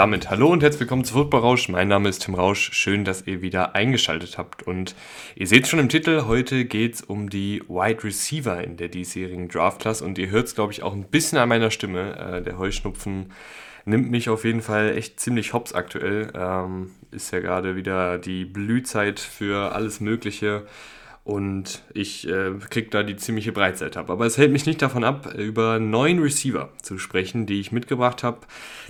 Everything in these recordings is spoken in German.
Damit hallo und herzlich willkommen zu Football Rausch. Mein Name ist Tim Rausch. Schön, dass ihr wieder eingeschaltet habt. Und ihr seht schon im Titel, heute geht es um die Wide Receiver in der diesjährigen Draft Class. Und ihr hört es, glaube ich, auch ein bisschen an meiner Stimme. Äh, der Heuschnupfen nimmt mich auf jeden Fall echt ziemlich hops aktuell. Ähm, ist ja gerade wieder die Blühzeit für alles Mögliche und ich äh, kriege da die ziemliche Breitseite ab. Aber es hält mich nicht davon ab, über neun Receiver zu sprechen, die ich mitgebracht habe.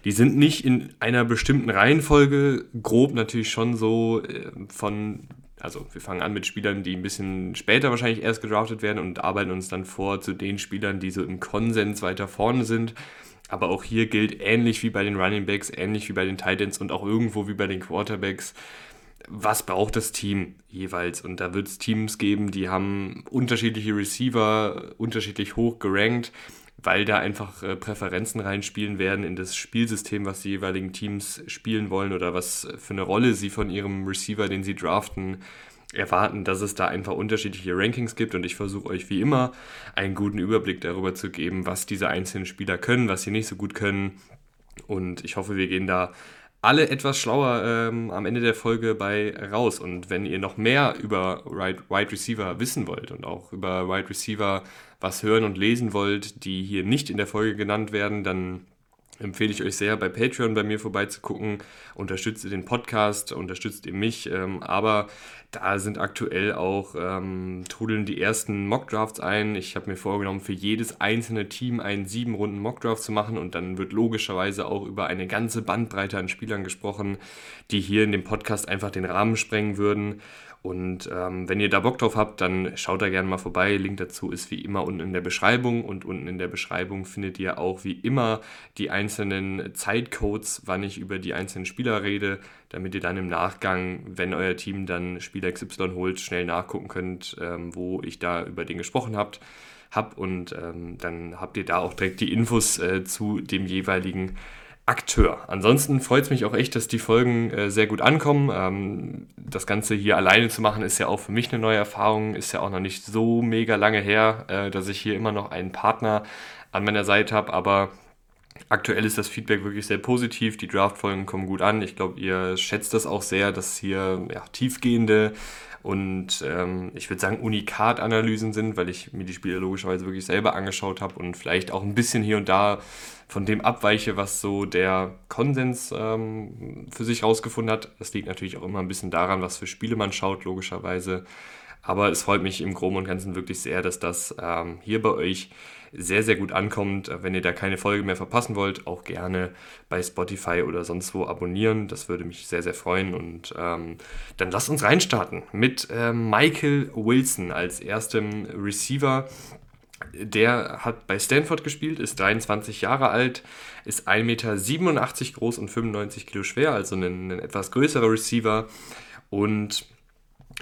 Die sind nicht in einer bestimmten Reihenfolge, grob natürlich schon so äh, von, also wir fangen an mit Spielern, die ein bisschen später wahrscheinlich erst gedraftet werden und arbeiten uns dann vor zu den Spielern, die so im Konsens weiter vorne sind. Aber auch hier gilt ähnlich wie bei den Running Backs, ähnlich wie bei den Titans und auch irgendwo wie bei den Quarterbacks was braucht das Team jeweils? Und da wird es Teams geben, die haben unterschiedliche Receiver, unterschiedlich hoch gerankt, weil da einfach äh, Präferenzen reinspielen werden in das Spielsystem, was die jeweiligen Teams spielen wollen oder was für eine Rolle sie von ihrem Receiver, den sie draften, erwarten, dass es da einfach unterschiedliche Rankings gibt und ich versuche euch wie immer einen guten Überblick darüber zu geben, was diese einzelnen Spieler können, was sie nicht so gut können und ich hoffe, wir gehen da alle etwas schlauer ähm, am Ende der Folge bei raus. Und wenn ihr noch mehr über Wide Receiver wissen wollt und auch über Wide Receiver was hören und lesen wollt, die hier nicht in der Folge genannt werden, dann empfehle ich euch sehr, bei Patreon bei mir vorbeizugucken. Unterstützt ihr den Podcast, unterstützt ihr mich. Ähm, aber da sind aktuell auch, ähm, trudeln die ersten Mockdrafts ein. Ich habe mir vorgenommen, für jedes einzelne Team einen sieben Runden Mockdraft zu machen und dann wird logischerweise auch über eine ganze Bandbreite an Spielern gesprochen, die hier in dem Podcast einfach den Rahmen sprengen würden. Und ähm, wenn ihr da Bock drauf habt, dann schaut da gerne mal vorbei. Link dazu ist wie immer unten in der Beschreibung. Und unten in der Beschreibung findet ihr auch wie immer die einzelnen Zeitcodes, wann ich über die einzelnen Spieler rede, damit ihr dann im Nachgang, wenn euer Team dann Spieler XY holt, schnell nachgucken könnt, ähm, wo ich da über den gesprochen habt, hab. Und ähm, dann habt ihr da auch direkt die Infos äh, zu dem jeweiligen Akteur. Ansonsten freut es mich auch echt, dass die Folgen äh, sehr gut ankommen. Ähm, das Ganze hier alleine zu machen, ist ja auch für mich eine neue Erfahrung. Ist ja auch noch nicht so mega lange her, äh, dass ich hier immer noch einen Partner an meiner Seite habe. Aber aktuell ist das Feedback wirklich sehr positiv. Die Draft-Folgen kommen gut an. Ich glaube, ihr schätzt das auch sehr, dass hier ja, tiefgehende und ähm, ich würde sagen Unikat-Analysen sind, weil ich mir die Spiele logischerweise wirklich selber angeschaut habe und vielleicht auch ein bisschen hier und da von dem abweiche, was so der Konsens ähm, für sich rausgefunden hat. Das liegt natürlich auch immer ein bisschen daran, was für Spiele man schaut, logischerweise. Aber es freut mich im Groben und Ganzen wirklich sehr, dass das ähm, hier bei euch sehr, sehr gut ankommt. Wenn ihr da keine Folge mehr verpassen wollt, auch gerne bei Spotify oder sonst wo abonnieren. Das würde mich sehr, sehr freuen. Und ähm, dann lasst uns reinstarten mit äh, Michael Wilson als erstem Receiver. Der hat bei Stanford gespielt, ist 23 Jahre alt, ist 1,87 Meter groß und 95 Kilo schwer, also ein, ein etwas größerer Receiver. Und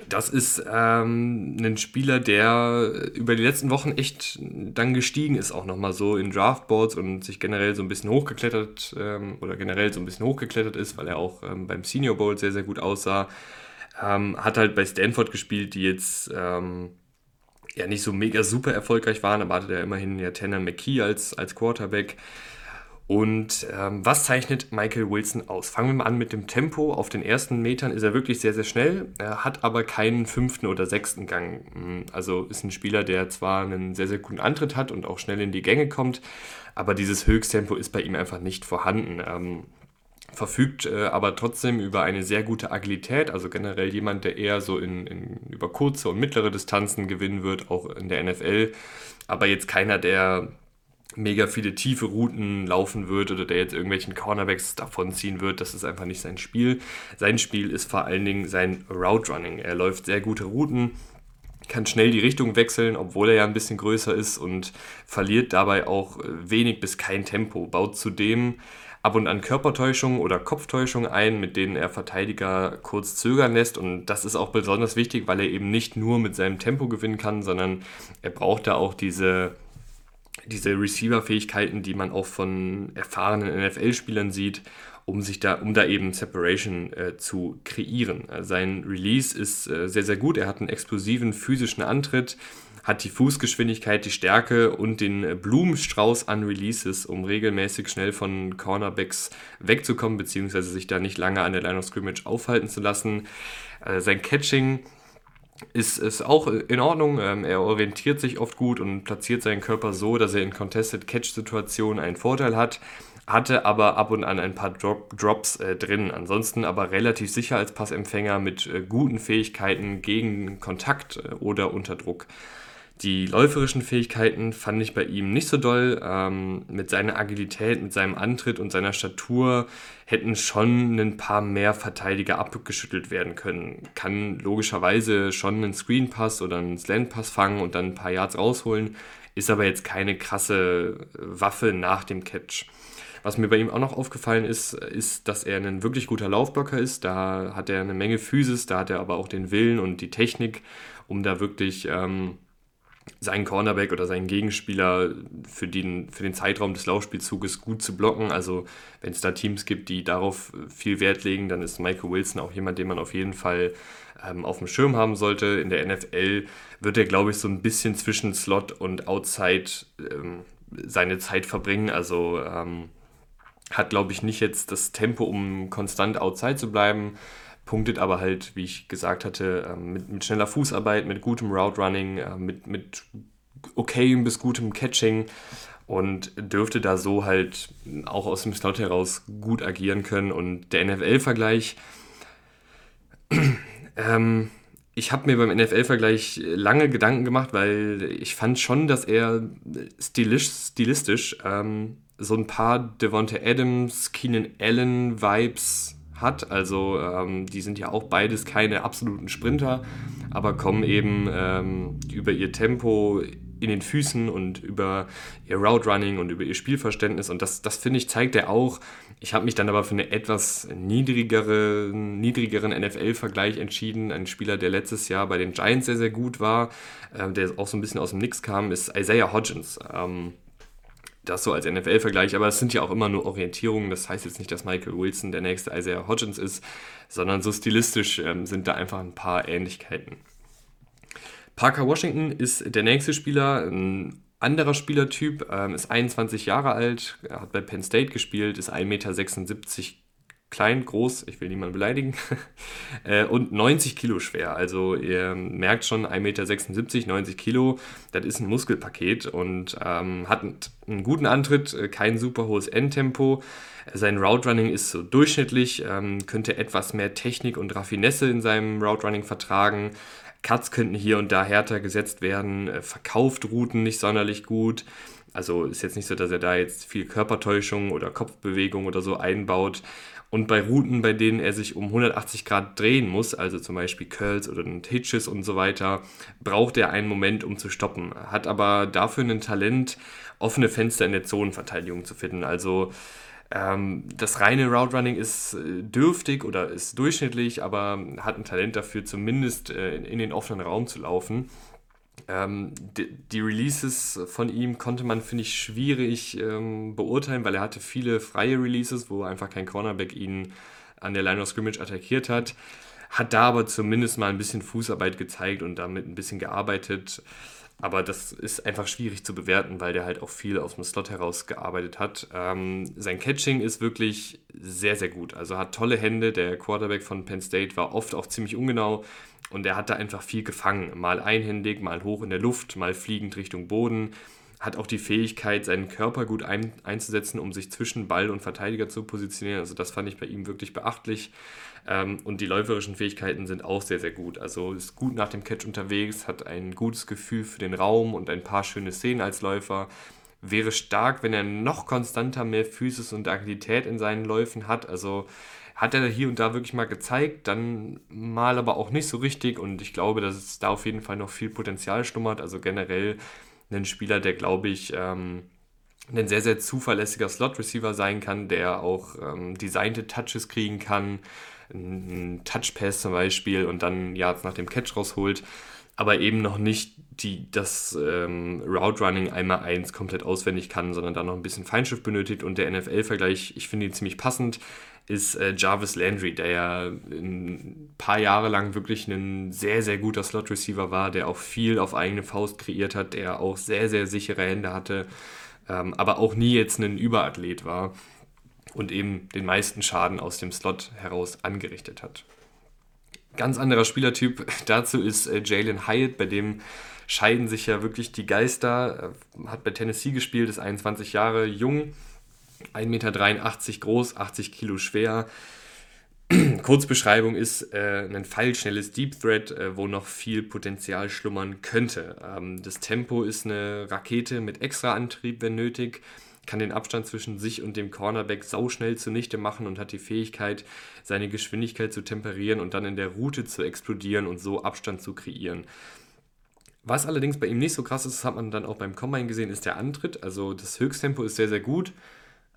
das ist ähm, ein Spieler, der über die letzten Wochen echt dann gestiegen ist, auch nochmal so in Draftboards und sich generell so ein bisschen hochgeklettert ähm, oder generell so ein bisschen hochgeklettert ist, weil er auch ähm, beim Senior Bowl sehr, sehr gut aussah. Ähm, hat halt bei Stanford gespielt, die jetzt ähm, ja nicht so mega super erfolgreich waren, aber hatte er immerhin ja Tanner McKee als, als Quarterback. Und ähm, was zeichnet Michael Wilson aus? Fangen wir mal an mit dem Tempo. Auf den ersten Metern ist er wirklich sehr, sehr schnell, er hat aber keinen fünften oder sechsten Gang. Hm, also ist ein Spieler, der zwar einen sehr, sehr guten Antritt hat und auch schnell in die Gänge kommt, aber dieses Höchsttempo ist bei ihm einfach nicht vorhanden. Ähm, verfügt äh, aber trotzdem über eine sehr gute Agilität, also generell jemand, der eher so in, in, über kurze und mittlere Distanzen gewinnen wird, auch in der NFL, aber jetzt keiner, der mega viele tiefe Routen laufen wird oder der jetzt irgendwelchen Cornerbacks davonziehen wird. Das ist einfach nicht sein Spiel. Sein Spiel ist vor allen Dingen sein Route Running. Er läuft sehr gute Routen, kann schnell die Richtung wechseln, obwohl er ja ein bisschen größer ist und verliert dabei auch wenig bis kein Tempo. Baut zudem ab und an Körpertäuschungen oder Kopftäuschungen ein, mit denen er Verteidiger kurz zögern lässt. Und das ist auch besonders wichtig, weil er eben nicht nur mit seinem Tempo gewinnen kann, sondern er braucht da auch diese diese Receiver-Fähigkeiten, die man auch von erfahrenen NFL-Spielern sieht, um sich da, um da eben Separation äh, zu kreieren. Sein Release ist äh, sehr, sehr gut. Er hat einen explosiven physischen Antritt, hat die Fußgeschwindigkeit, die Stärke und den Blumenstrauß an Releases, um regelmäßig schnell von Cornerbacks wegzukommen, beziehungsweise sich da nicht lange an der Line of Scrimmage aufhalten zu lassen. Äh, sein Catching ist, ist auch in Ordnung. Ähm, er orientiert sich oft gut und platziert seinen Körper so, dass er in Contested Catch-Situationen einen Vorteil hat. Hatte aber ab und an ein paar Drop, Drops äh, drin. Ansonsten aber relativ sicher als Passempfänger mit äh, guten Fähigkeiten gegen Kontakt äh, oder Unterdruck. Die läuferischen Fähigkeiten fand ich bei ihm nicht so doll. Ähm, mit seiner Agilität, mit seinem Antritt und seiner Statur hätten schon ein paar mehr Verteidiger abgeschüttelt werden können. Kann logischerweise schon einen Screenpass oder einen Slantpass fangen und dann ein paar Yards rausholen, ist aber jetzt keine krasse Waffe nach dem Catch. Was mir bei ihm auch noch aufgefallen ist, ist, dass er ein wirklich guter Laufblocker ist. Da hat er eine Menge Physis, da hat er aber auch den Willen und die Technik, um da wirklich ähm, seinen Cornerback oder seinen Gegenspieler für den, für den Zeitraum des Laufspielzuges gut zu blocken. Also wenn es da Teams gibt, die darauf viel Wert legen, dann ist Michael Wilson auch jemand, den man auf jeden Fall ähm, auf dem Schirm haben sollte. In der NFL wird er, glaube ich, so ein bisschen zwischen Slot und Outside ähm, seine Zeit verbringen. Also ähm, hat, glaube ich, nicht jetzt das Tempo, um konstant Outside zu bleiben punktet aber halt, wie ich gesagt hatte, ähm, mit, mit schneller Fußarbeit, mit gutem Route Running, äh, mit, mit okayem bis gutem Catching und dürfte da so halt auch aus dem Slot heraus gut agieren können. Und der NFL-Vergleich, ähm, ich habe mir beim NFL-Vergleich lange Gedanken gemacht, weil ich fand schon, dass er stilisch, stilistisch ähm, so ein paar Devonta Adams, Keenan Allen Vibes hat. Also ähm, die sind ja auch beides keine absoluten Sprinter, aber kommen eben ähm, über ihr Tempo in den Füßen und über ihr Route Running und über ihr Spielverständnis. Und das, das finde ich, zeigt er auch. Ich habe mich dann aber für einen etwas niedrigere, niedrigeren NFL-Vergleich entschieden. Ein Spieler, der letztes Jahr bei den Giants sehr, sehr gut war, äh, der auch so ein bisschen aus dem Nix kam, ist Isaiah Hodgins. Ähm, das so als NFL-Vergleich, aber es sind ja auch immer nur Orientierungen. Das heißt jetzt nicht, dass Michael Wilson der nächste Isaiah Hodgins ist, sondern so stilistisch ähm, sind da einfach ein paar Ähnlichkeiten. Parker Washington ist der nächste Spieler, ein anderer Spielertyp, ähm, ist 21 Jahre alt, hat bei Penn State gespielt, ist 1,76 Meter klein, groß, ich will niemanden beleidigen, äh, und 90 Kilo schwer. Also ihr merkt schon, 1,76 Meter, 90 Kilo, das ist ein Muskelpaket und ähm, hat einen guten Antritt, äh, kein super hohes Endtempo. Sein Route Running ist so durchschnittlich, ähm, könnte etwas mehr Technik und Raffinesse in seinem Route Running vertragen. Cuts könnten hier und da härter gesetzt werden, äh, verkauft Routen nicht sonderlich gut. Also ist jetzt nicht so, dass er da jetzt viel Körpertäuschung oder Kopfbewegung oder so einbaut. Und bei Routen, bei denen er sich um 180 Grad drehen muss, also zum Beispiel Curls oder Hitches und so weiter, braucht er einen Moment, um zu stoppen. Hat aber dafür ein Talent, offene Fenster in der Zonenverteidigung zu finden. Also ähm, das reine Route Running ist äh, dürftig oder ist durchschnittlich, aber hat ein Talent dafür, zumindest äh, in den offenen Raum zu laufen. Ähm, die, die, Releases von ihm konnte man, finde ich, schwierig ähm, beurteilen, weil er hatte viele freie Releases, wo einfach kein Cornerback ihn an der Line of Scrimmage attackiert hat. Hat da aber zumindest mal ein bisschen Fußarbeit gezeigt und damit ein bisschen gearbeitet. Aber das ist einfach schwierig zu bewerten, weil der halt auch viel aus dem Slot heraus gearbeitet hat. Ähm, sein Catching ist wirklich sehr, sehr gut. Also hat tolle Hände. Der Quarterback von Penn State war oft auch ziemlich ungenau und er hat da einfach viel gefangen. Mal einhändig, mal hoch in der Luft, mal fliegend Richtung Boden. Hat auch die Fähigkeit, seinen Körper gut ein, einzusetzen, um sich zwischen Ball und Verteidiger zu positionieren. Also das fand ich bei ihm wirklich beachtlich. Ähm, und die läuferischen Fähigkeiten sind auch sehr, sehr gut. Also ist gut nach dem Catch unterwegs, hat ein gutes Gefühl für den Raum und ein paar schöne Szenen als Läufer. Wäre stark, wenn er noch konstanter mehr Physis und Agilität in seinen Läufen hat. Also hat er hier und da wirklich mal gezeigt, dann mal aber auch nicht so richtig. Und ich glaube, dass es da auf jeden Fall noch viel Potenzial schlummert. Also generell ein Spieler, der, glaube ich, ähm, ein sehr, sehr zuverlässiger Slot-Receiver sein kann, der auch ähm, designte Touches kriegen kann, einen Touchpass zum Beispiel und dann Yards nach dem Catch rausholt, aber eben noch nicht die, das ähm, Route Running einmal eins komplett auswendig kann, sondern da noch ein bisschen Feinschrift benötigt und der NFL-Vergleich, ich finde ihn ziemlich passend. Ist äh, Jarvis Landry, der ja ein paar Jahre lang wirklich ein sehr, sehr guter Slot-Receiver war, der auch viel auf eigene Faust kreiert hat, der auch sehr, sehr sichere Hände hatte, ähm, aber auch nie jetzt ein Überathlet war und eben den meisten Schaden aus dem Slot heraus angerichtet hat. Ganz anderer Spielertyp dazu ist äh, Jalen Hyatt, bei dem scheiden sich ja wirklich die Geister. Hat bei Tennessee gespielt, ist 21 Jahre jung, 1,83 Meter groß, 80 Kilo schwer. Kurzbeschreibung ist äh, ein pfeilschnelles Deep Thread, äh, wo noch viel Potenzial schlummern könnte. Ähm, das Tempo ist eine Rakete mit extra Antrieb, wenn nötig, kann den Abstand zwischen sich und dem Cornerback sauschnell zunichte machen und hat die Fähigkeit, seine Geschwindigkeit zu temperieren und dann in der Route zu explodieren und so Abstand zu kreieren. Was allerdings bei ihm nicht so krass ist, das hat man dann auch beim Combine gesehen, ist der Antritt. Also das Höchsttempo ist sehr, sehr gut.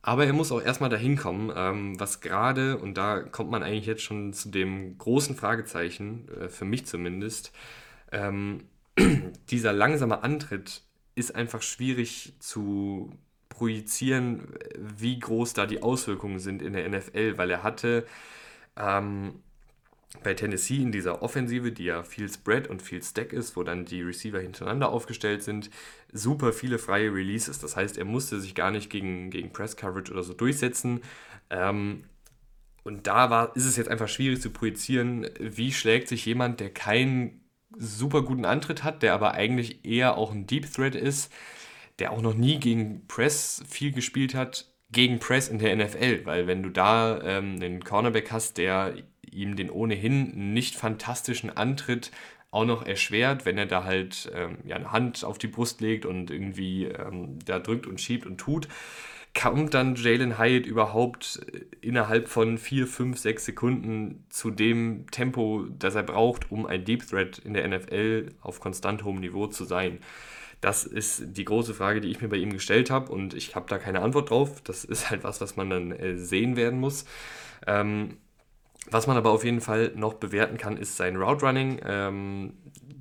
Aber er muss auch erstmal dahin kommen, ähm, was gerade, und da kommt man eigentlich jetzt schon zu dem großen Fragezeichen, äh, für mich zumindest, ähm, dieser langsame Antritt ist einfach schwierig zu projizieren, wie groß da die Auswirkungen sind in der NFL, weil er hatte ähm, bei Tennessee in dieser Offensive, die ja viel Spread und viel Stack ist, wo dann die Receiver hintereinander aufgestellt sind, super viele freie Releases. Das heißt, er musste sich gar nicht gegen, gegen Press Coverage oder so durchsetzen. Ähm, und da war, ist es jetzt einfach schwierig zu projizieren, wie schlägt sich jemand, der keinen super guten Antritt hat, der aber eigentlich eher auch ein Deep Threat ist, der auch noch nie gegen Press viel gespielt hat, gegen Press in der NFL. Weil wenn du da ähm, einen Cornerback hast, der ihm den ohnehin nicht fantastischen Antritt auch noch erschwert, wenn er da halt ähm, ja, eine Hand auf die Brust legt und irgendwie ähm, da drückt und schiebt und tut, kommt dann Jalen Hyatt überhaupt äh, innerhalb von 4, 5, 6 Sekunden zu dem Tempo, das er braucht, um ein Deep Threat in der NFL auf konstant hohem Niveau zu sein? Das ist die große Frage, die ich mir bei ihm gestellt habe und ich habe da keine Antwort drauf. Das ist halt was, was man dann äh, sehen werden muss. Ähm, was man aber auf jeden Fall noch bewerten kann, ist sein Route Running. Ähm,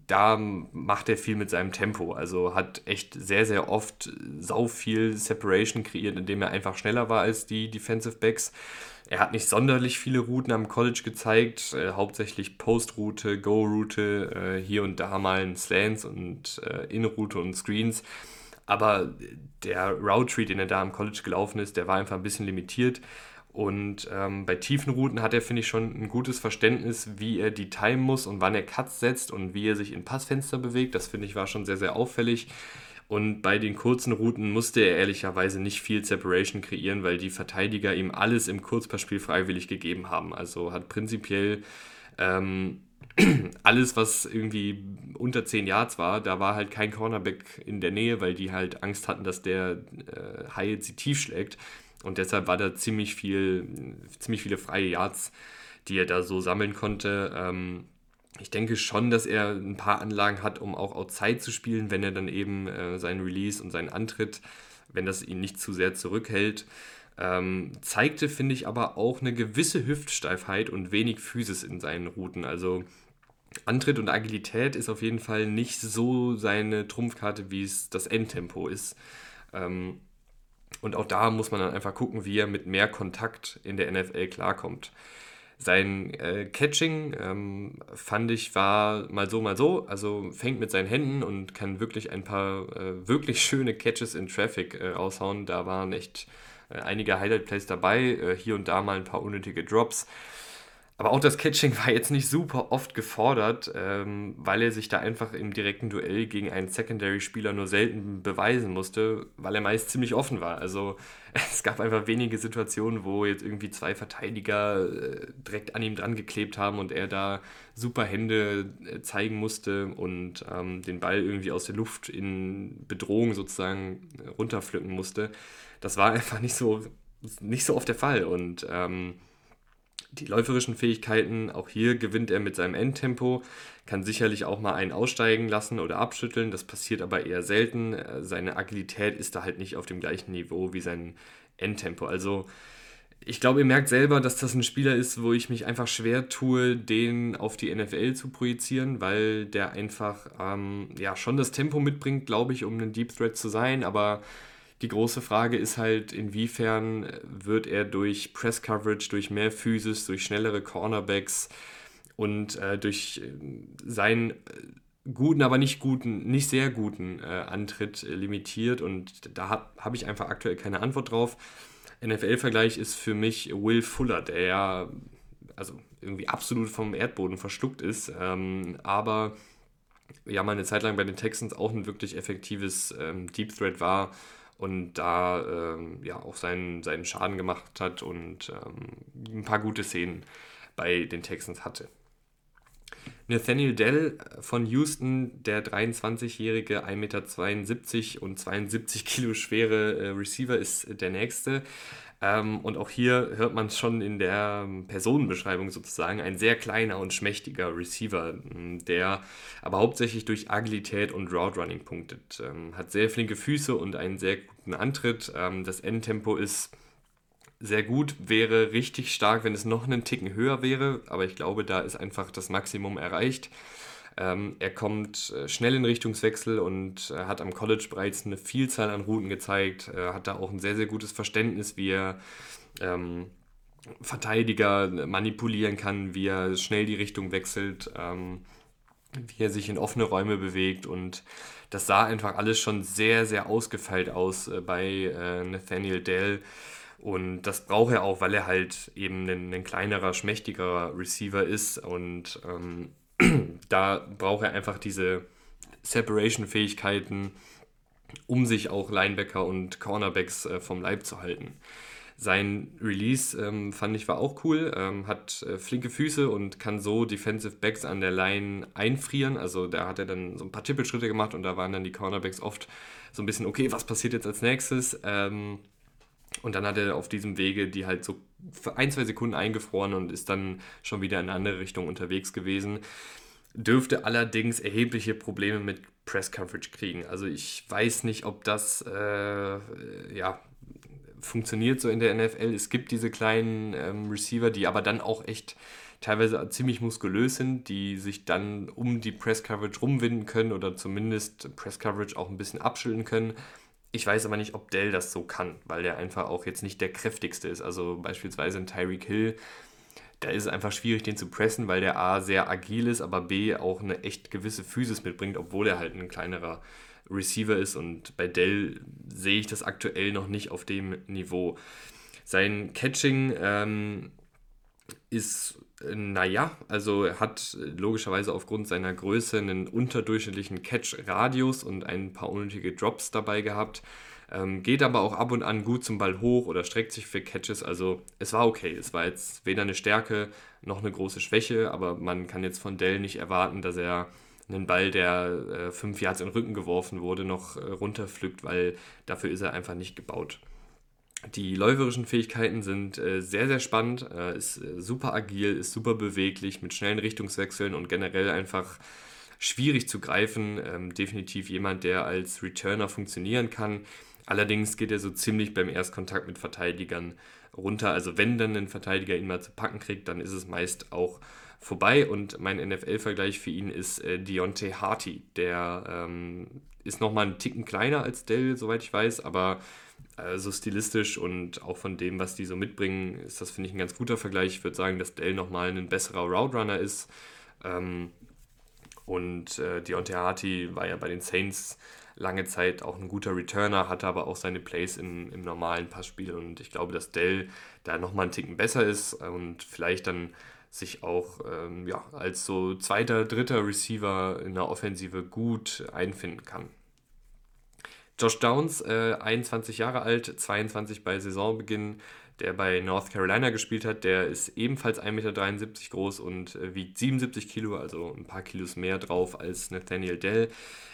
da macht er viel mit seinem Tempo. Also hat echt sehr, sehr oft sau viel Separation kreiert, indem er einfach schneller war als die Defensive Backs. Er hat nicht sonderlich viele Routen am College gezeigt, äh, hauptsächlich Post-Route, Go-Route, äh, hier und da mal ein Slants und äh, In-Route und Screens. Aber der Route Tree, den er da am College gelaufen ist, der war einfach ein bisschen limitiert. Und ähm, bei tiefen Routen hat er, finde ich, schon ein gutes Verständnis, wie er die timen muss und wann er Cuts setzt und wie er sich in Passfenster bewegt. Das, finde ich, war schon sehr, sehr auffällig. Und bei den kurzen Routen musste er ehrlicherweise nicht viel Separation kreieren, weil die Verteidiger ihm alles im Kurzpassspiel freiwillig gegeben haben. Also hat prinzipiell ähm, alles, was irgendwie unter 10 Yards war, da war halt kein Cornerback in der Nähe, weil die halt Angst hatten, dass der äh, Hyatt sie tief schlägt. Und deshalb war da ziemlich viel, ziemlich viele freie Yards, die er da so sammeln konnte. Ähm, ich denke schon, dass er ein paar Anlagen hat, um auch Outside zu spielen, wenn er dann eben äh, seinen Release und seinen Antritt, wenn das ihn nicht zu sehr zurückhält. Ähm, zeigte, finde ich, aber auch eine gewisse Hüftsteifheit und wenig Physis in seinen Routen. Also Antritt und Agilität ist auf jeden Fall nicht so seine Trumpfkarte, wie es das Endtempo ist. Ähm, und auch da muss man dann einfach gucken, wie er mit mehr Kontakt in der NFL klarkommt. Sein äh, Catching ähm, fand ich war mal so, mal so. Also fängt mit seinen Händen und kann wirklich ein paar äh, wirklich schöne Catches in Traffic äh, raushauen. Da waren echt äh, einige Highlight-Plays dabei, äh, hier und da mal ein paar unnötige Drops. Aber auch das Catching war jetzt nicht super oft gefordert, ähm, weil er sich da einfach im direkten Duell gegen einen Secondary-Spieler nur selten beweisen musste, weil er meist ziemlich offen war. Also es gab einfach wenige Situationen, wo jetzt irgendwie zwei Verteidiger äh, direkt an ihm dran geklebt haben und er da super Hände äh, zeigen musste und ähm, den Ball irgendwie aus der Luft in Bedrohung sozusagen äh, runterpflücken musste. Das war einfach nicht so, nicht so oft der Fall und ähm, die läuferischen Fähigkeiten, auch hier gewinnt er mit seinem Endtempo, kann sicherlich auch mal einen aussteigen lassen oder abschütteln, das passiert aber eher selten. Äh, seine Agilität ist da halt nicht auf dem gleichen Niveau wie sein Endtempo. Also ich glaube, ihr merkt selber, dass das ein Spieler ist, wo ich mich einfach schwer tue, den auf die NFL zu projizieren, weil der einfach ähm, ja schon das Tempo mitbringt, glaube ich, um ein Deep Threat zu sein, aber Die große Frage ist halt, inwiefern wird er durch Press Coverage, durch mehr Physis, durch schnellere Cornerbacks und äh, durch äh, seinen äh, guten, aber nicht guten, nicht sehr guten äh, Antritt limitiert und da habe hab ich einfach aktuell keine Antwort drauf. NFL-Vergleich ist für mich Will Fuller, der ja also irgendwie absolut vom Erdboden verschluckt ist, ähm, aber ja mal eine Zeit lang bei den Texans auch ein wirklich effektives ähm, Deep Threat war und da ähm, ja auch seinen, seinen Schaden gemacht hat und ähm, ein paar gute Szenen bei den Texans hatte. Nathaniel Dell von Houston, der 23-jährige, 1,72 Meter und 72 Kilo schwere äh, Receiver, ist der nächste. Ähm, und auch hier hört man schon in der Personenbeschreibung sozusagen ein sehr kleiner und schmächtiger Receiver, der aber hauptsächlich durch Agilität und Route Running punktet. Ähm, hat sehr flinke Füße und einen sehr guten Antritt. Ähm, das Endtempo ist sehr gut, wäre richtig stark, wenn es noch einen Ticken höher wäre, aber ich glaube, da ist einfach das Maximum erreicht. Ähm, er kommt äh, schnell in Richtungswechsel und äh, hat am College bereits eine Vielzahl an Routen gezeigt, äh, hat da auch ein sehr, sehr gutes Verständnis, wie er ähm, Verteidiger manipulieren kann, wie er schnell die Richtung wechselt, ähm, wie er sich in offene Räume bewegt und das sah einfach alles schon sehr, sehr ausgefeilt aus äh, bei äh, Nathaniel Dell. Und das braucht er auch, weil er halt eben ein, ein kleinerer, schmächtigerer Receiver ist. Und ähm, da braucht er einfach diese Separation-Fähigkeiten, um sich auch Linebacker und Cornerbacks äh, vom Leib zu halten. Sein Release ähm, fand ich war auch cool, ähm, hat äh, flinke Füße und kann so Defensive Backs an der Line einfrieren. Also da hat er dann so ein paar Tippelschritte gemacht und da waren dann die Cornerbacks oft so ein bisschen, okay, was passiert jetzt als nächstes? Ähm, und dann hat er auf diesem Wege die halt so für ein, zwei Sekunden eingefroren und ist dann schon wieder in eine andere Richtung unterwegs gewesen. Dürfte allerdings erhebliche Probleme mit Press Coverage kriegen. Also ich weiß nicht, ob das äh, ja, funktioniert so in der NFL. Es gibt diese kleinen ähm, Receiver, die aber dann auch echt teilweise ziemlich muskulös sind, die sich dann um die Press Coverage rumwinden können oder zumindest Press Coverage auch ein bisschen abschütteln können. Ich weiß aber nicht, ob Dell das so kann, weil der einfach auch jetzt nicht der kräftigste ist. Also beispielsweise ein Tyreek Hill, da ist es einfach schwierig, den zu pressen, weil der A sehr agil ist, aber B auch eine echt gewisse Physis mitbringt, obwohl er halt ein kleinerer Receiver ist. Und bei Dell sehe ich das aktuell noch nicht auf dem Niveau. Sein Catching ähm, ist naja, also er hat logischerweise aufgrund seiner Größe einen unterdurchschnittlichen Catch-Radius und ein paar unnötige Drops dabei gehabt. Ähm, geht aber auch ab und an gut zum Ball hoch oder streckt sich für Catches. Also es war okay. Es war jetzt weder eine Stärke noch eine große Schwäche, aber man kann jetzt von Dell nicht erwarten, dass er einen Ball, der äh, fünf Yards in den Rücken geworfen wurde, noch äh, runterpflückt, weil dafür ist er einfach nicht gebaut. Die läuferischen Fähigkeiten sind äh, sehr, sehr spannend, äh, ist äh, super agil, ist super beweglich mit schnellen Richtungswechseln und generell einfach schwierig zu greifen. Ähm, definitiv jemand, der als Returner funktionieren kann. Allerdings geht er so ziemlich beim Erstkontakt mit Verteidigern runter. Also wenn dann ein Verteidiger ihn mal zu packen kriegt, dann ist es meist auch vorbei. Und mein NFL-Vergleich für ihn ist äh, Deontay Harty. Der ähm, ist nochmal einen Ticken kleiner als Dell, soweit ich weiß, aber also stilistisch und auch von dem, was die so mitbringen, ist das, finde ich, ein ganz guter Vergleich. Ich würde sagen, dass Dell nochmal ein besserer Route Runner ist. Ähm, und äh, Deontay Harty war ja bei den Saints lange Zeit auch ein guter Returner, hatte aber auch seine Plays in, im normalen Passspiel. Und ich glaube, dass Dell da nochmal einen Ticken besser ist und vielleicht dann sich auch ähm, ja, als so zweiter, dritter Receiver in der Offensive gut einfinden kann. Josh Downs, äh, 21 Jahre alt, 22 bei Saisonbeginn, der bei North Carolina gespielt hat, der ist ebenfalls 1,73 Meter groß und äh, wiegt 77 Kilo, also ein paar Kilos mehr drauf als Nathaniel Dell.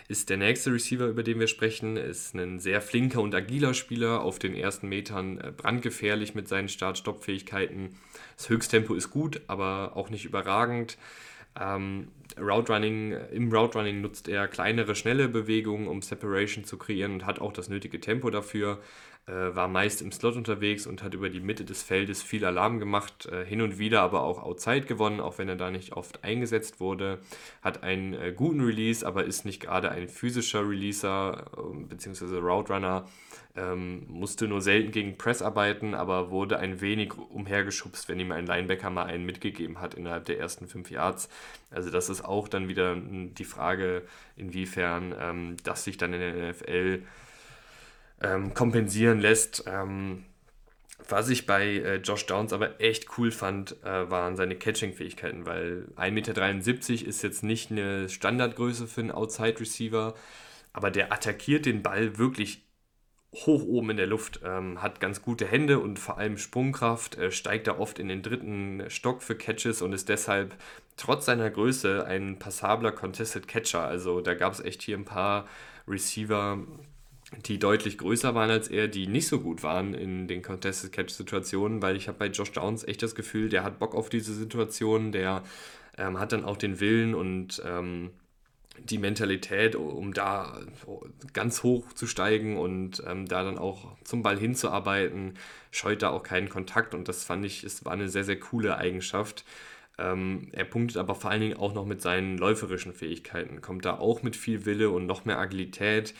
Ist der nächste Receiver, über den wir sprechen, ist ein sehr flinker und agiler Spieler, auf den ersten Metern äh, brandgefährlich mit seinen Start-Stopp-Fähigkeiten. Das Höchsttempo ist gut, aber auch nicht überragend. Ähm, Route Running, Im Route Running nutzt er kleinere, schnelle Bewegungen, um Separation zu kreieren und hat auch das nötige Tempo dafür. äh, war meist im Slot unterwegs und hat über die Mitte des Feldes viel Alarm gemacht, äh, hin und wieder aber auch Outside gewonnen, auch wenn er da nicht oft eingesetzt wurde. Hat einen äh, guten Release, aber ist nicht gerade ein physischer Releaser äh, bzw. Route Runner. Ähm, musste nur selten gegen Press arbeiten, aber wurde ein wenig umhergeschubst, wenn ihm ein Linebacker mal einen mitgegeben hat innerhalb der ersten fünf Yards. Also das ist auch dann wieder die Frage, inwiefern ähm, das sich dann in der NFL ähm, kompensieren lässt. Ähm, was ich bei äh, Josh Downs aber echt cool fand, äh, waren seine Catching-Fähigkeiten, weil 1,73 Meter ist jetzt nicht eine Standardgröße für einen Outside-Receiver, aber der attackiert den Ball wirklich hoch oben in der Luft, ähm, hat ganz gute Hände und vor allem Sprungkraft, äh, steigt da oft in den dritten Stock für Catches und ist deshalb trotz seiner Größe ein passabler Contested Catcher. Also da gab es echt hier ein paar Receiver, die deutlich größer waren als er, die nicht so gut waren in den Contested Catch Situationen, weil ich habe bei Josh Downs echt das Gefühl, der hat Bock auf diese Situation, der ähm, hat dann auch den Willen und ähm, die Mentalität, um da ganz hoch zu steigen und ähm, da dann auch zum Ball hinzuarbeiten, scheut da auch keinen Kontakt und das fand ich, es war eine sehr, sehr coole Eigenschaft. Ähm, er punktet aber vor allen Dingen auch noch mit seinen läuferischen Fähigkeiten, kommt da auch mit viel Wille und noch mehr Agilität,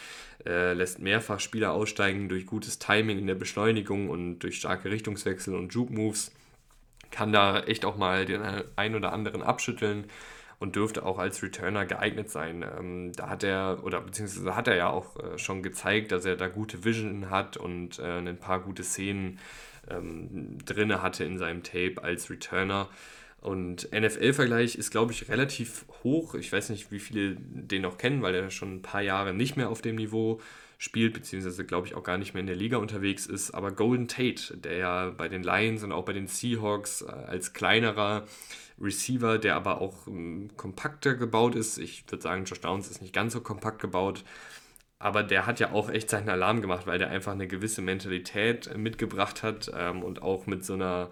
äh, lässt mehrfach Spieler aussteigen durch gutes Timing in der Beschleunigung und durch starke Richtungswechsel und Juke-Moves, kann da echt auch mal den einen oder anderen abschütteln und dürfte auch als Returner geeignet sein. Ähm, da hat er, oder beziehungsweise hat er ja auch äh, schon gezeigt, dass er da gute Vision hat und äh, ein paar gute Szenen ähm, drin hatte in seinem Tape als Returner. Und NFL-Vergleich ist, glaube ich, relativ hoch. Ich weiß nicht, wie viele den noch kennen, weil er schon ein paar Jahre nicht mehr auf dem Niveau spielt, beziehungsweise, glaube ich, auch gar nicht mehr in der Liga unterwegs ist. Aber Golden Tate, der ja bei den Lions und auch bei den Seahawks äh, als kleinerer Receiver, der aber auch ähm, kompakter gebaut ist. Ich würde sagen, Josh Downs ist nicht ganz so kompakt gebaut. Aber der hat ja auch echt seinen Alarm gemacht, weil der einfach eine gewisse Mentalität äh, mitgebracht hat ähm, und auch mit so einer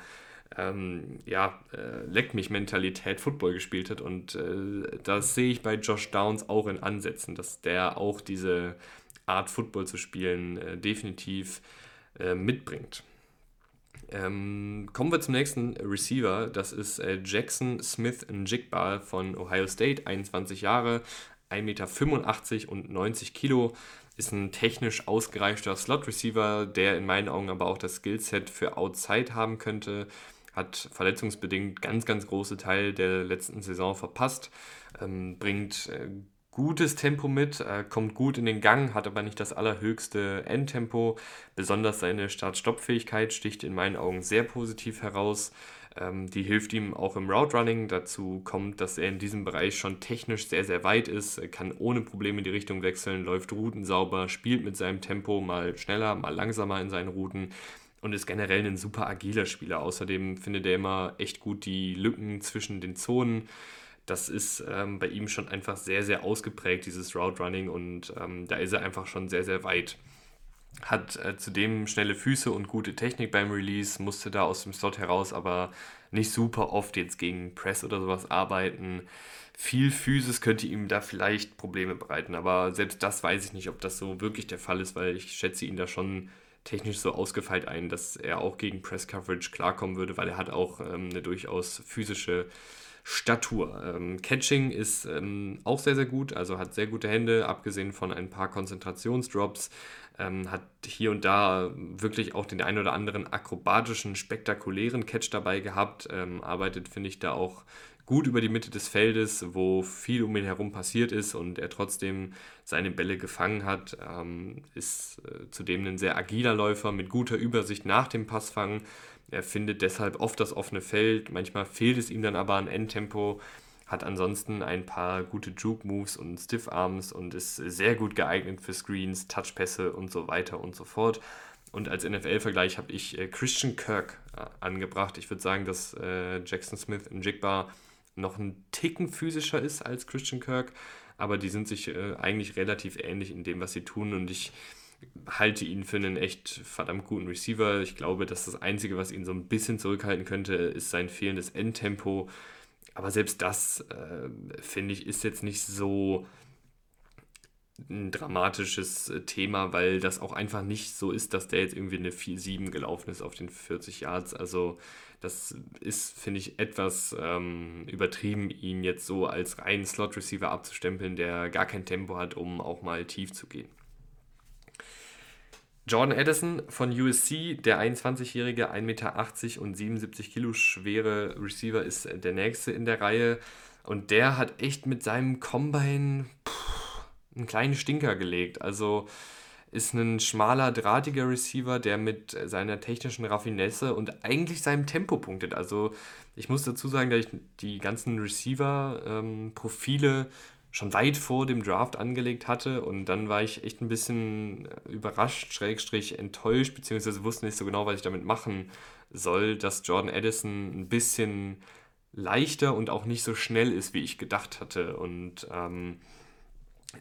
ähm, ja, äh, Leck mich Mentalität Football gespielt hat. Und äh, das sehe ich bei Josh Downs auch in Ansätzen, dass der auch diese Art Football zu spielen äh, definitiv äh, mitbringt. Ähm, kommen wir zum nächsten Receiver. Das ist äh, Jackson Smith Njigba von Ohio State, 21 Jahre, 1,85 Meter und 90 Kilo. Ist ein technisch ausgereifter Slot-Receiver, der in meinen Augen aber auch das Skillset für Outside haben könnte. Hat verletzungsbedingt ganz, ganz große Teil der letzten Saison verpasst. Ähm, bringt äh, gutes Tempo mit, äh, kommt gut in den Gang, hat aber nicht das allerhöchste Endtempo. Besonders seine Start-Stopp-Fähigkeit sticht in meinen Augen sehr positiv heraus. Ähm, die hilft ihm auch im Route Running. Dazu kommt, dass er in diesem Bereich schon technisch sehr, sehr weit ist, er kann ohne Probleme die Richtung wechseln, läuft Routen sauber, spielt mit seinem Tempo mal schneller, mal langsamer in seinen Routen und ist generell ein super agiler Spieler. Außerdem findet er immer echt gut die Lücken zwischen den Zonen das ist ähm, bei ihm schon einfach sehr, sehr ausgeprägt, dieses Route Running und ähm, da ist er einfach schon sehr, sehr weit. Hat äh, zudem schnelle Füße und gute Technik beim Release, musste da aus dem Slot heraus aber nicht super oft jetzt gegen Press oder sowas arbeiten. Viel Physis könnte ihm da vielleicht Probleme bereiten, aber selbst das weiß ich nicht, ob das so wirklich der Fall ist, weil ich schätze ihn da schon technisch so ausgefeilt ein, dass er auch gegen Press Coverage klarkommen würde, weil er hat auch ähm, eine durchaus physische Statur. Ähm, Catching ist ähm, auch sehr, sehr gut, also hat sehr gute Hände, abgesehen von ein paar Konzentrationsdrops. Ähm, hat hier und da wirklich auch den ein oder anderen akrobatischen, spektakulären Catch dabei gehabt. Ähm, arbeitet, finde ich, da auch gut über die Mitte des Feldes, wo viel um ihn herum passiert ist und er trotzdem seine Bälle gefangen hat. Ähm, ist äh, zudem ein sehr agiler Läufer mit guter Übersicht nach dem Passfangen er findet deshalb oft das offene Feld, manchmal fehlt es ihm dann aber an Endtempo, hat ansonsten ein paar gute Juke-Moves und Stiff-Arms und ist sehr gut geeignet für Screens, Touchpässe und so weiter und so fort. Und als NFL-Vergleich habe ich äh, Christian Kirk äh, angebracht. Ich würde sagen, dass äh, Jackson Smith in Jigba noch ein Ticken physischer ist als Christian Kirk, aber die sind sich eigentlich relativ ähnlich in dem, was sie tun. Und ich halte ihn für einen echt verdammt guten Receiver. Ich glaube, dass das Einzige, was ihn so ein bisschen zurückhalten könnte, ist sein fehlendes Endtempo. Aber selbst das, äh, finde ich, ist jetzt nicht so ein dramatisches äh, Thema, weil das auch einfach nicht so ist, dass der jetzt irgendwie eine 4-7 gelaufen ist auf den 40 Yards. Also das ist, finde ich, etwas ähm, übertrieben, ihn jetzt so als reinen Slot-Receiver abzustempeln, der gar kein Tempo hat, um auch mal tief zu gehen. Jordan Addison von USC, der 21-jährige, 1,80 Meter und 77 Kilo schwere Receiver, ist der nächste in der Reihe. Und der hat echt mit seinem Combine pff, einen kleinen Stinker gelegt. Also ist ein schmaler, drahtiger Receiver, der mit seiner technischen Raffinesse und eigentlich seinem Tempo punktet. Also ich muss dazu sagen, dass ich die ganzen Receiver-Profile ähm, schon weit vor dem Draft angelegt hatte. Und dann war ich echt ein bisschen überrascht, schrägstrich enttäuscht, beziehungsweise wusste nicht so genau, was ich damit machen soll, dass Jordan Addison ein bisschen leichter und auch nicht so schnell ist, wie ich gedacht hatte. Und ähm,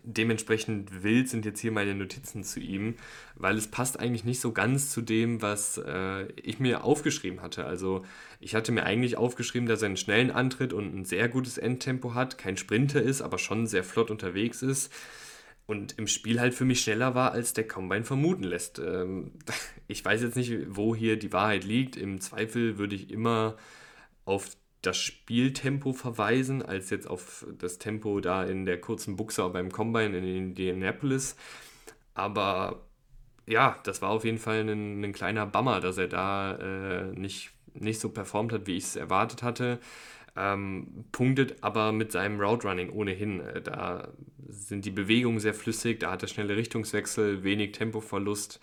dementsprechend wild sind jetzt hier meine Notizen zu ihm, weil es passt eigentlich nicht so ganz zu dem, was äh, ich mir aufgeschrieben hatte. Also ich hatte mir eigentlich aufgeschrieben, dass er einen schnellen Antritt und ein sehr gutes Endtempo hat, kein Sprinter ist, aber schon sehr flott unterwegs ist und im Spiel halt für mich schneller war, als der Combine vermuten lässt. Ähm, ich weiß jetzt nicht, wo hier die Wahrheit liegt. Im Zweifel würde ich immer auf das Spieltempo verweisen, als jetzt auf das Tempo da in der kurzen Buchse beim Combine in Indianapolis. Aber ja, das war auf jeden Fall ein, ein kleiner Bummer, dass er da äh, nicht, nicht so performt hat, wie ich es erwartet hatte. Ähm, punktet aber mit seinem Route Running ohnehin. Äh, da sind die Bewegungen sehr flüssig, da hat er schnelle Richtungswechsel, wenig Tempoverlust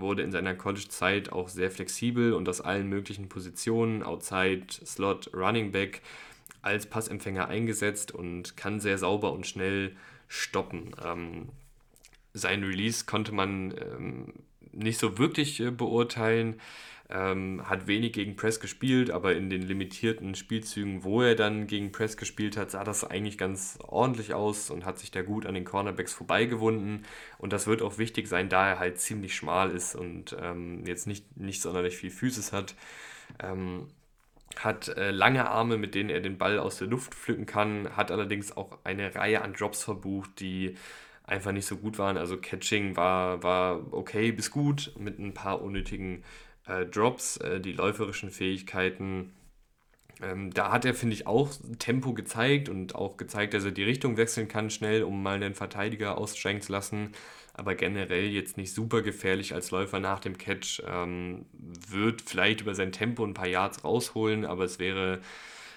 wurde in seiner College-Zeit auch sehr flexibel und aus allen möglichen Positionen, Outside, Slot, Running Back, als Passempfänger eingesetzt und kann sehr sauber und schnell stoppen. Ähm, sein Release konnte man ähm, nicht so wirklich äh, beurteilen. Ähm, hat wenig gegen Press gespielt, aber in den limitierten Spielzügen, wo er dann gegen Press gespielt hat, sah das eigentlich ganz ordentlich aus und hat sich da gut an den Cornerbacks vorbeigewunden. Und das wird auch wichtig sein, da er halt ziemlich schmal ist und ähm, jetzt nicht, nicht sonderlich viel Physis hat. Ähm, hat äh, lange Arme, mit denen er den Ball aus der Luft pflücken kann, hat allerdings auch eine Reihe an Drops verbucht, die einfach nicht so gut waren. Also Catching war, war okay bis gut mit ein paar unnötigen äh, Drops, äh, die läuferischen Fähigkeiten. Ähm, da hat er, finde ich, auch Tempo gezeigt und auch gezeigt, dass er die Richtung wechseln kann schnell, um mal einen Verteidiger aussteigen zu lassen. Aber generell jetzt nicht super gefährlich als Läufer nach dem Catch. Ähm, wird vielleicht über sein Tempo ein paar Yards rausholen, aber es wäre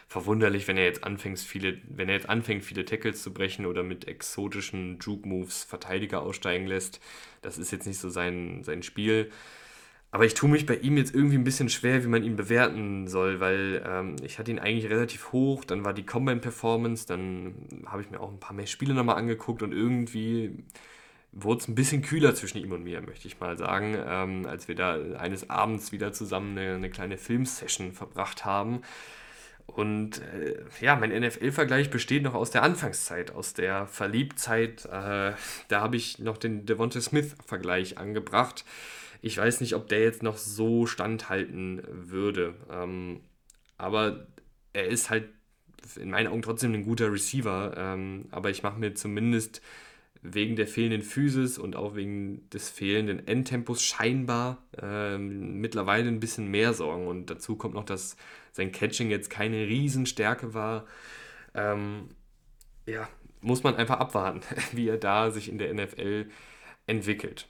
verwunderlich, wenn er jetzt anfängt, viele, wenn er jetzt anfängt, viele Tackles zu brechen oder mit exotischen Juke-Moves Verteidiger aussteigen lässt. Das ist jetzt nicht so sein, sein Spiel. Aber ich tue mich bei ihm jetzt irgendwie ein bisschen schwer, wie man ihn bewerten soll, weil ähm, ich hatte ihn eigentlich relativ hoch, dann war die Combine-Performance, dann habe ich mir auch ein paar mehr Spiele nochmal angeguckt und irgendwie wurde es ein bisschen kühler zwischen ihm und mir, möchte ich mal sagen, ähm, als wir da eines Abends wieder zusammen eine, eine kleine Filmsession verbracht haben. Und äh, ja, mein NFL-Vergleich besteht noch aus der Anfangszeit, aus der Verliebtzeit. Äh, da habe ich noch den Devonta Smith-Vergleich angebracht ich weiß nicht, ob der jetzt noch so standhalten würde. Ähm, aber er ist halt in meinen Augen trotzdem ein guter Receiver. Ähm, aber ich mache mir zumindest wegen der fehlenden Physis und auch wegen des fehlenden Endtempos scheinbar ähm, mittlerweile ein bisschen mehr Sorgen. Und dazu kommt noch, dass sein Catching jetzt keine Riesenstärke war. Ähm, ja, muss man einfach abwarten, wie er da sich in der NFL entwickelt.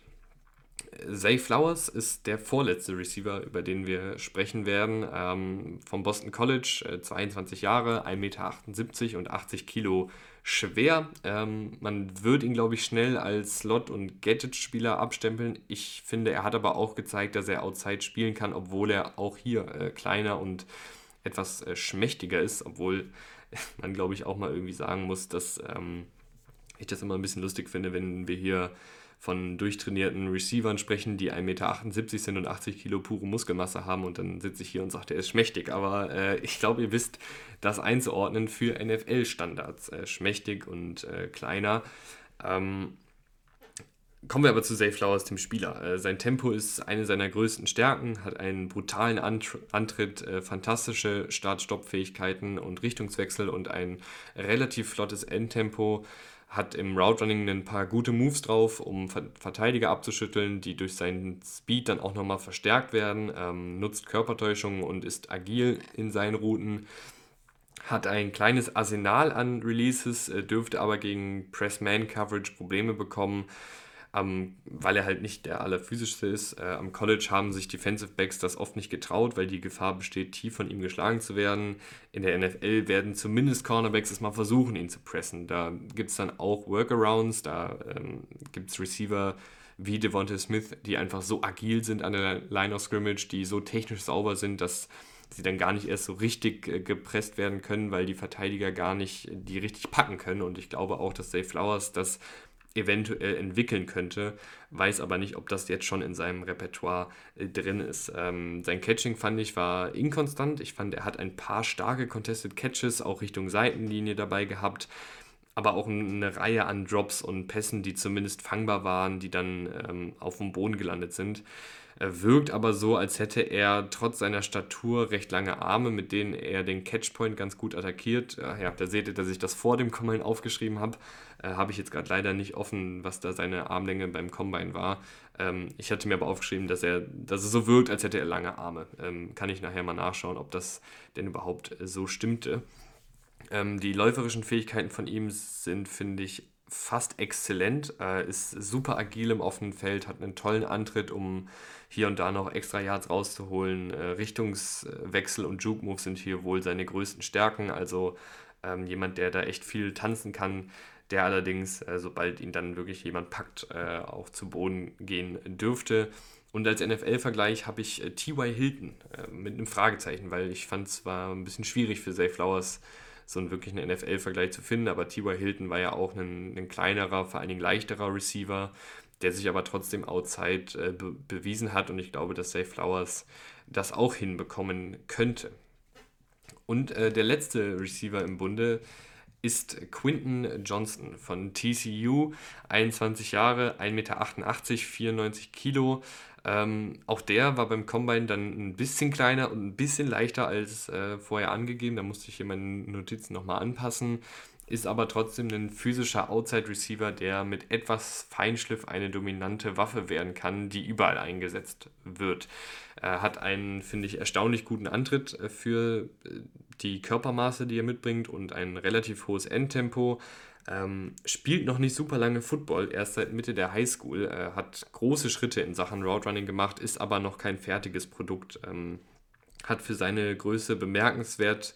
Zay Flowers ist der vorletzte Receiver, über den wir sprechen werden. Ähm, vom Boston College, äh, 22 Jahre, 1,78 Meter und 80 Kilo schwer. Ähm, man wird ihn, glaube ich, schnell als Slot- und Gadget-Spieler abstempeln. Ich finde, er hat aber auch gezeigt, dass er Outside spielen kann, obwohl er auch hier äh, kleiner und etwas äh, schmächtiger ist, obwohl man, glaube ich, auch mal irgendwie sagen muss, dass ähm, ich das immer ein bisschen lustig finde, wenn wir hier von durchtrainierten Receivern sprechen, die 1,78 Meter sind und 80 Kilo pure Muskelmasse haben und dann sitze ich hier und sage, er ist schmächtig. Aber äh, ich glaube, ihr wisst das einzuordnen für NFL-Standards. Äh, schmächtig und äh, kleiner. Ähm, Kommen wir aber zu Zay Flowers, dem Spieler. Äh, sein Tempo ist eine seiner größten Stärken, hat einen brutalen Antritt, äh, fantastische Start-Stopp-Fähigkeiten und Richtungswechsel und ein relativ flottes Endtempo hat im Route Running ein paar gute Moves drauf, um Verteidiger abzuschütteln, die durch seinen Speed dann auch nochmal verstärkt werden, ähm, nutzt Körpertäuschungen und ist agil in seinen Routen, hat ein kleines Arsenal an Releases, äh, dürfte aber gegen Press-Man-Coverage Probleme bekommen, ähm, weil er halt nicht der allerphysischste ist. Äh, am College haben sich Defensive Backs das oft nicht getraut, weil die Gefahr besteht, tief von ihm geschlagen zu werden. In der NFL werden zumindest Cornerbacks es mal versuchen, ihn zu pressen. Da gibt es dann auch Workarounds, da ähm, gibt es Receiver wie Devonta Smith, die einfach so agil sind an der Line of Scrimmage, die so technisch sauber sind, dass sie dann gar nicht erst so richtig äh, gepresst werden können, weil die Verteidiger gar nicht die richtig packen können. Und ich glaube auch, dass Dave Flowers das eventuell entwickeln könnte, weiß aber nicht, ob das jetzt schon in seinem Repertoire äh, drin ist. Ähm, sein Catching fand ich war inkonstant. Ich fand, er hat ein paar starke Contested Catches auch Richtung Seitenlinie dabei gehabt, aber auch eine Reihe an Drops und Pässen, die zumindest fangbar waren, die dann ähm, auf dem Boden gelandet sind. Er wirkt aber so, als hätte er trotz seiner Statur recht lange Arme, mit denen er den Catchpoint ganz gut attackiert. Ja, da seht ihr, dass ich das vor dem Combine aufgeschrieben habe. Äh, habe ich jetzt gerade leider nicht offen, was da seine Armlänge beim Combine war. Ähm, ich hatte mir aber aufgeschrieben, dass er, dass es so wirkt, als hätte er lange Arme. Ähm, kann ich nachher mal nachschauen, ob das denn überhaupt so stimmte. Ähm, die läuferischen Fähigkeiten von ihm sind, finde ich, fast exzellent, äh, ist super agil im offenen Feld, hat einen tollen Antritt, um hier und da noch extra Yards rauszuholen. Äh, Richtungswechsel und Juke-Moves sind hier wohl seine größten Stärken, also ähm, jemand, der da echt viel tanzen kann, der allerdings, äh, sobald ihn dann wirklich jemand packt, äh, auch zu Boden gehen dürfte. Und als NFL-Vergleich habe ich äh, T.Y. Hilton mit einem Fragezeichen, weil ich fand es war ein bisschen schwierig für Zay Flowers, so einen wirklichen NFL-Vergleich zu finden. Aber T.Y. Hilton war ja auch ein, ein, kleinerer, vor allen Dingen leichterer Receiver, der sich aber trotzdem outside äh, be bewiesen hat. Und ich glaube, dass Zay Flowers das auch hinbekommen könnte. Und äh, der letzte Receiver im Bunde ist Quinton Johnson von TCU, 21 Jahre, 1,88 Meter, 94 Kilo. Ähm, auch der war beim Combine dann ein bisschen kleiner und ein bisschen leichter als äh, vorher angegeben. Da musste ich hier meine Notizen nochmal anpassen. Ist aber trotzdem ein physischer Outside-Receiver, der mit etwas Feinschliff eine dominante Waffe werden kann, die überall eingesetzt wird. Er hat einen, finde ich, erstaunlich guten Antritt äh, für äh, die Körpermaße, die er mitbringt und ein relativ hohes Endtempo. Ähm, spielt noch nicht super lange Football, erst seit Mitte der Highschool, äh, hat große Schritte in Sachen Route Running gemacht, ist aber noch kein fertiges Produkt. Ähm, hat für seine Größe bemerkenswert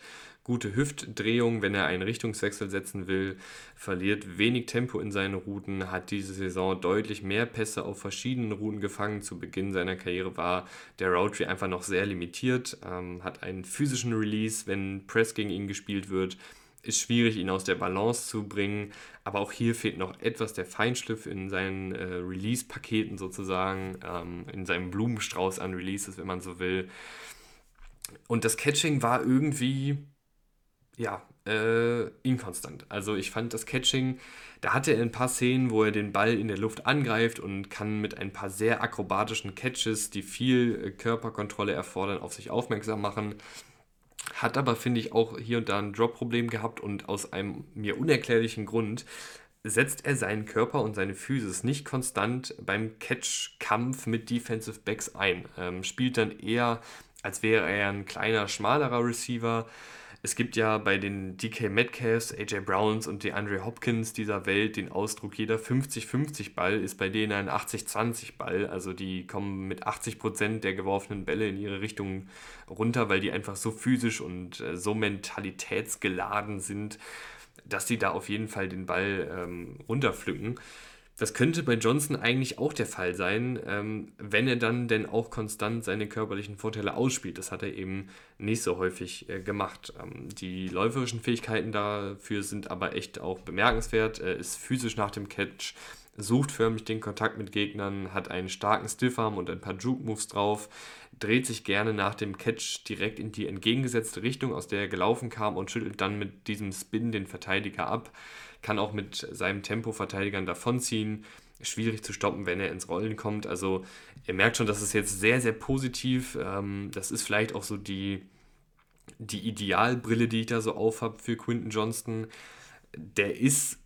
gute Hüftdrehung, wenn er einen Richtungswechsel setzen will, verliert wenig Tempo in seinen Routen, hat diese Saison deutlich mehr Pässe auf verschiedenen Routen gefangen. Zu Beginn seiner Karriere war der Roadtree einfach noch sehr limitiert, ähm, hat einen physischen Release, wenn Press gegen ihn gespielt wird, ist schwierig, ihn aus der Balance zu bringen. Aber auch hier fehlt noch etwas der Feinschliff in seinen äh, Release-Paketen sozusagen, ähm, in seinem Blumenstrauß an Releases, wenn man so will. Und das Catching war irgendwie, ja, äh, inkonstant. Also ich fand das Catching, da hatte er ein paar Szenen, wo er den Ball in der Luft angreift und kann mit ein paar sehr akrobatischen Catches, die viel äh, Körperkontrolle erfordern, auf sich aufmerksam machen. Hat aber, finde ich, auch hier und da ein Drop-Problem gehabt und aus einem mir unerklärlichen Grund setzt er seinen Körper und seine Physis nicht konstant beim Catch-Kampf mit Defensive Backs ein. Ähm, spielt dann eher, als wäre er ein kleiner, schmalerer Receiver es gibt ja bei den DK Metcalfs, AJ Browns und die Andre Hopkins dieser Welt den Ausdruck, jeder 50-50 Ball ist bei denen ein 80-20 Ball. Also die kommen mit 80% der geworfenen Bälle in ihre Richtung runter, weil die einfach so physisch und äh, so mentalitätsgeladen sind, dass sie da auf jeden Fall den Ball ähm, runterpflücken. Das könnte bei Johnson eigentlich auch der Fall sein, ähm, wenn er dann denn auch konstant seine körperlichen Vorteile ausspielt. Das hat er eben nicht so häufig äh, gemacht. Ähm, die läuferischen Fähigkeiten dafür sind aber echt auch bemerkenswert. Er ist physisch nach dem Catch, sucht förmlich den Kontakt mit Gegnern, hat einen starken Stiffarm und ein paar Juke-Moves drauf, dreht sich gerne nach dem Catch direkt in die entgegengesetzte Richtung, aus der er gelaufen kam und schüttelt dann mit diesem Spin den Verteidiger ab kann auch mit seinem Tempo-Verteidigern davonziehen. Schwierig zu stoppen, wenn er ins Rollen kommt. Also ihr merkt schon, das ist jetzt sehr, sehr positiv. Ähm, das ist vielleicht auch so die, die Idealbrille, die ich da so aufhab für Quinton Johnston. Der ist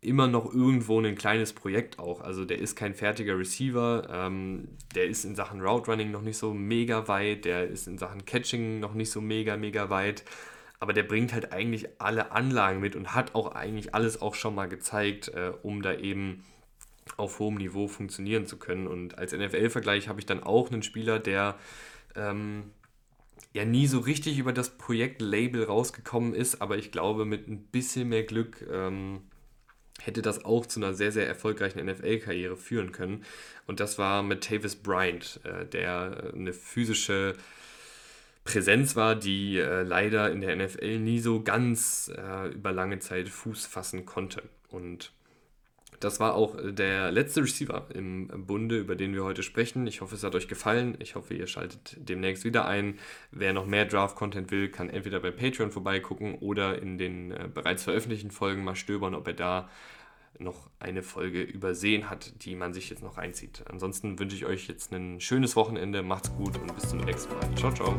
immer noch irgendwo ein kleines Projekt auch. Also der ist kein fertiger Receiver, ähm, der ist in Sachen Route Running noch nicht so mega weit, der ist in Sachen Catching noch nicht so mega, mega weit. Aber der bringt halt eigentlich alle Anlagen mit und hat auch eigentlich alles auch schon mal gezeigt, äh, um da eben auf hohem Niveau funktionieren zu können. Und als NFL-Vergleich habe ich dann auch einen Spieler, der ähm, ja nie so richtig über das Projekt-Label rausgekommen ist, aber ich glaube, mit ein bisschen mehr Glück ähm, hätte das auch zu einer sehr, sehr erfolgreichen NFL-Karriere führen können. Und das war mit Tavis Bryant, äh, der eine physische Präsenz war, die äh, leider in der NFL nie so ganz äh, über lange Zeit Fuß fassen konnte. Und das war auch der letzte Receiver im Bunde, über den wir heute sprechen. Ich hoffe, es hat euch gefallen. Ich hoffe, ihr schaltet demnächst wieder ein. Wer noch mehr Draft-Content will, kann entweder bei Patreon vorbeigucken oder in den äh, bereits veröffentlichten Folgen mal stöbern, ob er da noch eine Folge übersehen hat, die man sich jetzt noch reinzieht. Ansonsten wünsche ich euch jetzt ein schönes Wochenende. Macht's gut und bis zum nächsten Mal. Ciao, ciao.